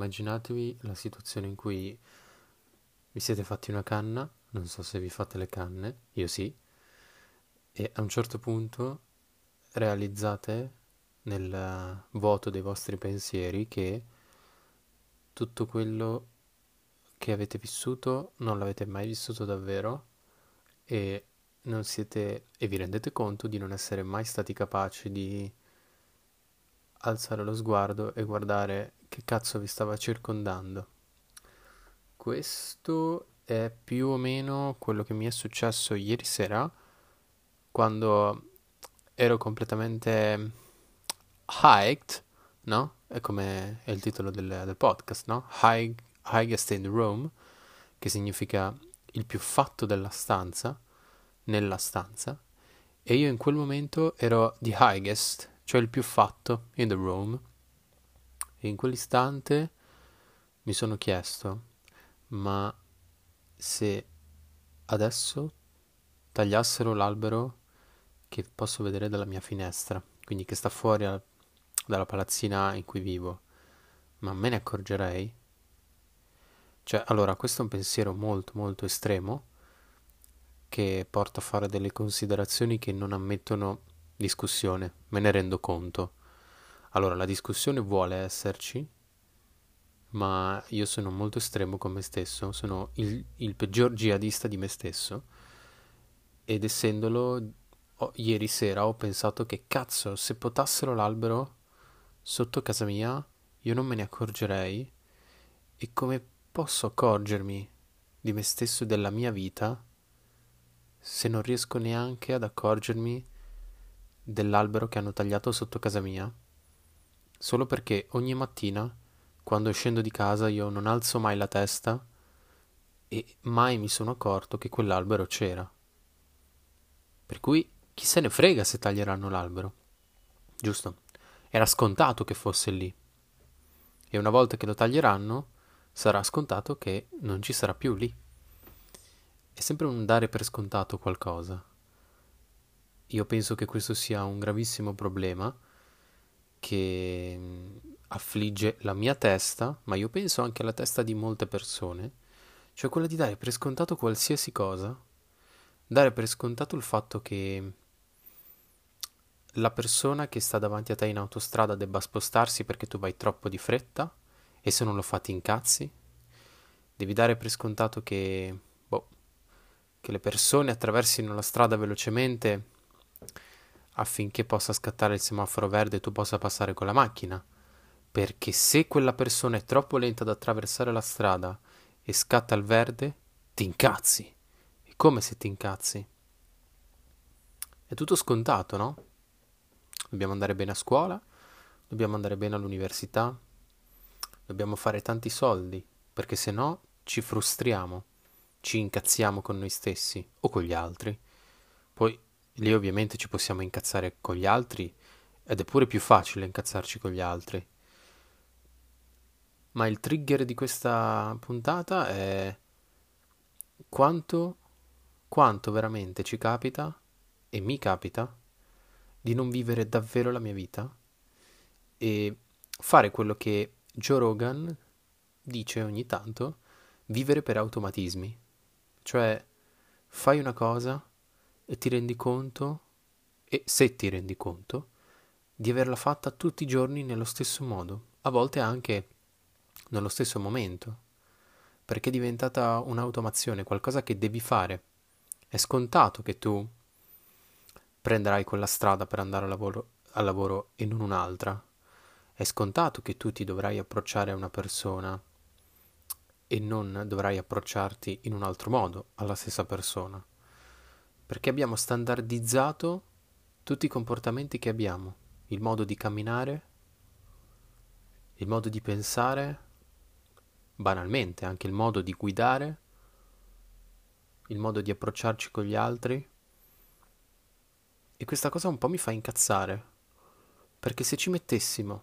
immaginatevi la situazione in cui vi siete fatti una canna, non so se vi fate le canne, io sì, e a un certo punto realizzate nel vuoto dei vostri pensieri che tutto quello che avete vissuto non l'avete mai vissuto davvero e non siete e vi rendete conto di non essere mai stati capaci di alzare lo sguardo e guardare che cazzo vi stava circondando. Questo è più o meno quello che mi è successo ieri sera quando ero completamente hiked, no? È come è il titolo del, del podcast, no? High, highest in the room, che significa il più fatto della stanza, nella stanza, e io in quel momento ero the highest, cioè il più fatto in the room, e in quell'istante mi sono chiesto, ma se adesso tagliassero l'albero che posso vedere dalla mia finestra, quindi che sta fuori a, dalla palazzina in cui vivo, ma me ne accorgerei? Cioè, allora, questo è un pensiero molto molto estremo che porta a fare delle considerazioni che non ammettono discussione, me ne rendo conto. Allora, la discussione vuole esserci, ma io sono molto estremo con me stesso, sono il, il peggior jihadista di me stesso ed essendolo oh, ieri sera ho pensato che cazzo, se potassero l'albero sotto casa mia, io non me ne accorgerei. E come posso accorgermi di me stesso e della mia vita se non riesco neanche ad accorgermi dell'albero che hanno tagliato sotto casa mia? Solo perché ogni mattina, quando scendo di casa, io non alzo mai la testa e mai mi sono accorto che quell'albero c'era. Per cui chi se ne frega se taglieranno l'albero? Giusto? Era scontato che fosse lì. E una volta che lo taglieranno, sarà scontato che non ci sarà più lì. È sempre un dare per scontato qualcosa. Io penso che questo sia un gravissimo problema che mm, affligge la mia testa, ma io penso anche alla testa di molte persone, cioè quella di dare per scontato qualsiasi cosa, dare per scontato il fatto che la persona che sta davanti a te in autostrada debba spostarsi perché tu vai troppo di fretta e se non lo fa ti incazzi. Devi dare per scontato che, boh, che le persone attraversino la strada velocemente affinché possa scattare il semaforo verde e tu possa passare con la macchina. Perché se quella persona è troppo lenta ad attraversare la strada e scatta il verde, ti incazzi. E come se ti incazzi? È tutto scontato, no? dobbiamo andare bene a scuola, dobbiamo andare bene all'università, dobbiamo fare tanti soldi, perché se no ci frustriamo, ci incazziamo con noi stessi o con gli altri. Poi lì ovviamente ci possiamo incazzare con gli altri ed è pure più facile incazzarci con gli altri. Ma il trigger di questa puntata è quanto, quanto veramente ci capita e mi capita di non vivere davvero la mia vita e fare quello che Joe Rogan dice ogni tanto, vivere per automatismi. Cioè, fai una cosa ti rendi conto, e se ti rendi conto, di averla fatta tutti i giorni nello stesso modo, a volte anche nello stesso momento, perché è diventata un'automazione, qualcosa che devi fare. È scontato che tu prenderai quella strada per andare al lavoro, al lavoro e non un'altra. È scontato che tu ti dovrai approcciare a una persona e non dovrai approcciarti in un altro modo alla stessa persona. Perché abbiamo standardizzato tutti i comportamenti che abbiamo, il modo di camminare, il modo di pensare, banalmente anche il modo di guidare, il modo di approcciarci con gli altri, e questa cosa un po' mi fa incazzare, perché se ci mettessimo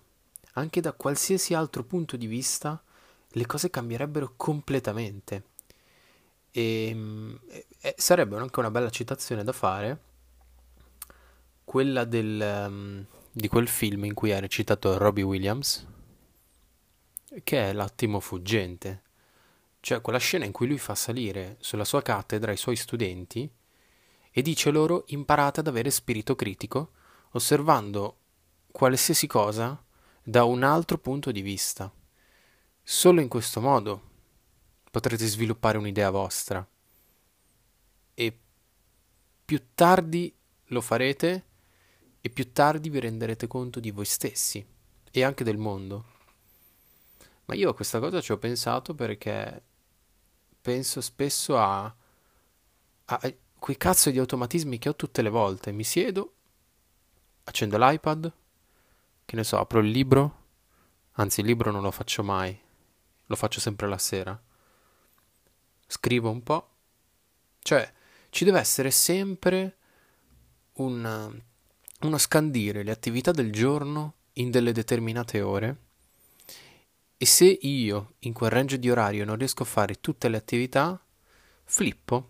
anche da qualsiasi altro punto di vista, le cose cambierebbero completamente. E, e sarebbe anche una bella citazione da fare, quella del, um, di quel film in cui ha recitato Robbie Williams, che è l'attimo fuggente. Cioè quella scena in cui lui fa salire sulla sua cattedra i suoi studenti e dice loro imparate ad avere spirito critico, osservando qualsiasi cosa da un altro punto di vista. Solo in questo modo potrete sviluppare un'idea vostra più tardi lo farete e più tardi vi renderete conto di voi stessi e anche del mondo. Ma io a questa cosa ci ho pensato perché penso spesso a, a quei cazzo di automatismi che ho tutte le volte. Mi siedo, accendo l'iPad, che ne so, apro il libro, anzi il libro non lo faccio mai, lo faccio sempre la sera. Scrivo un po', cioè ci deve essere sempre un, uno scandire le attività del giorno in delle determinate ore e se io in quel range di orario non riesco a fare tutte le attività, flippo,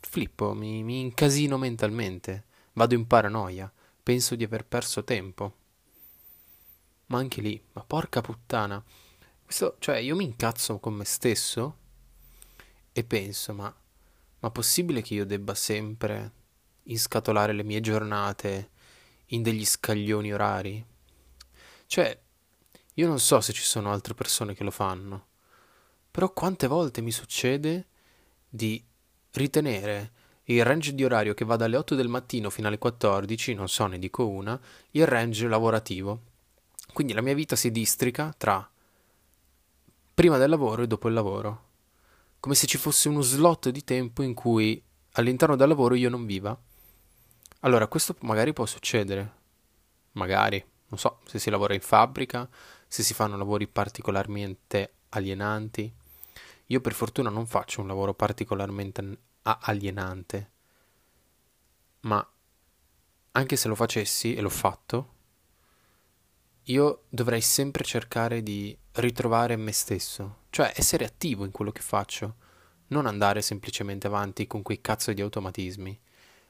flippo, mi, mi incasino mentalmente, vado in paranoia, penso di aver perso tempo. Ma anche lì, ma porca puttana, questo, cioè io mi incazzo con me stesso e penso, ma, ma possibile che io debba sempre inscatolare le mie giornate in degli scaglioni orari? Cioè, io non so se ci sono altre persone che lo fanno, però quante volte mi succede di ritenere il range di orario che va dalle 8 del mattino fino alle 14, non so, ne dico una, il range lavorativo. Quindi la mia vita si districa tra prima del lavoro e dopo il lavoro, come se ci fosse uno slot di tempo in cui all'interno del lavoro io non viva. Allora, questo magari può succedere, magari, non so, se si lavora in fabbrica, se si fanno lavori particolarmente alienanti. Io per fortuna non faccio un lavoro particolarmente alienante, ma anche se lo facessi e l'ho fatto, io dovrei sempre cercare di ritrovare me stesso, cioè essere attivo in quello che faccio, non andare semplicemente avanti con quei cazzo di automatismi.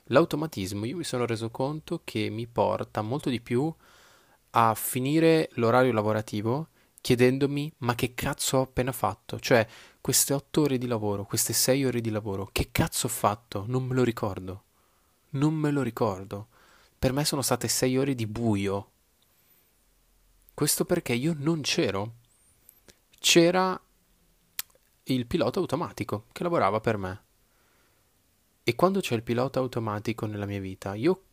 L'automatismo io mi sono reso conto che mi porta molto di più a finire l'orario lavorativo chiedendomi ma che cazzo ho appena fatto? Cioè, queste otto ore di lavoro, queste sei ore di lavoro, che cazzo ho fatto? Non me lo ricordo. Non me lo ricordo. Per me sono state sei ore di buio. Questo perché io non c'ero. C'era il pilota automatico che lavorava per me. E quando c'è il pilota automatico nella mia vita, io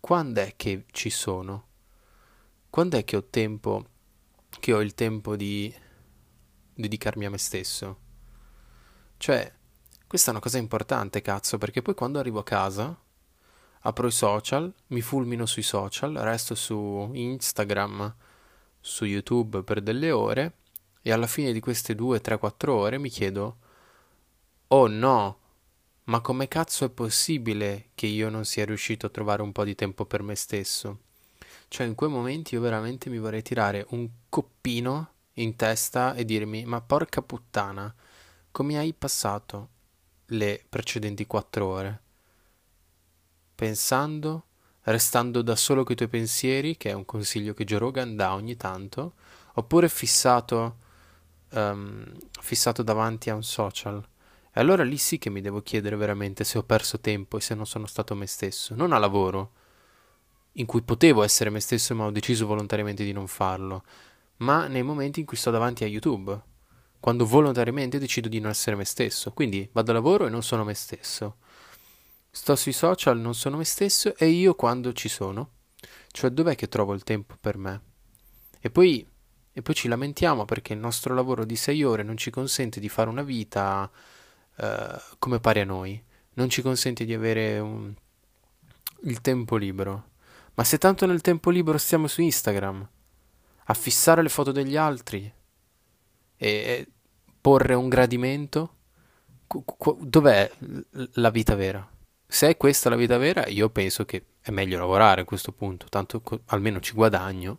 quando è che ci sono? quando è che ho tempo, che ho il tempo di dedicarmi a me stesso? Cioè, questa è una cosa importante, cazzo, perché poi quando arrivo a casa, apro i social, mi fulmino sui social, resto su Instagram, su YouTube per delle ore e alla fine di queste 2, 3, 4 ore mi chiedo, oh no, ma come cazzo è possibile che io non sia riuscito a trovare un po' di tempo per me stesso? Cioè, in quei momenti io veramente mi vorrei tirare un coppino in testa e dirmi: Ma porca puttana, come hai passato le precedenti quattro ore? Pensando, restando da solo coi tuoi pensieri, che è un consiglio che Joe Rogan dà ogni tanto, oppure fissato, um, fissato davanti a un social. E allora lì sì che mi devo chiedere veramente se ho perso tempo e se non sono stato me stesso, non a lavoro in cui potevo essere me stesso ma ho deciso volontariamente di non farlo, ma nei momenti in cui sto davanti a YouTube, quando volontariamente decido di non essere me stesso. Quindi vado a lavoro e non sono me stesso. Sto sui social, non sono me stesso e io quando ci sono. Cioè dov'è che trovo il tempo per me? E poi, e poi ci lamentiamo perché il nostro lavoro di sei ore non ci consente di fare una vita uh, come pare a noi, non ci consente di avere un, il tempo libero. Ma se tanto nel tempo libero stiamo su Instagram a fissare le foto degli altri e porre un gradimento, dov'è la vita vera? Se è questa la vita vera, io penso che è meglio lavorare a questo punto, tanto almeno ci guadagno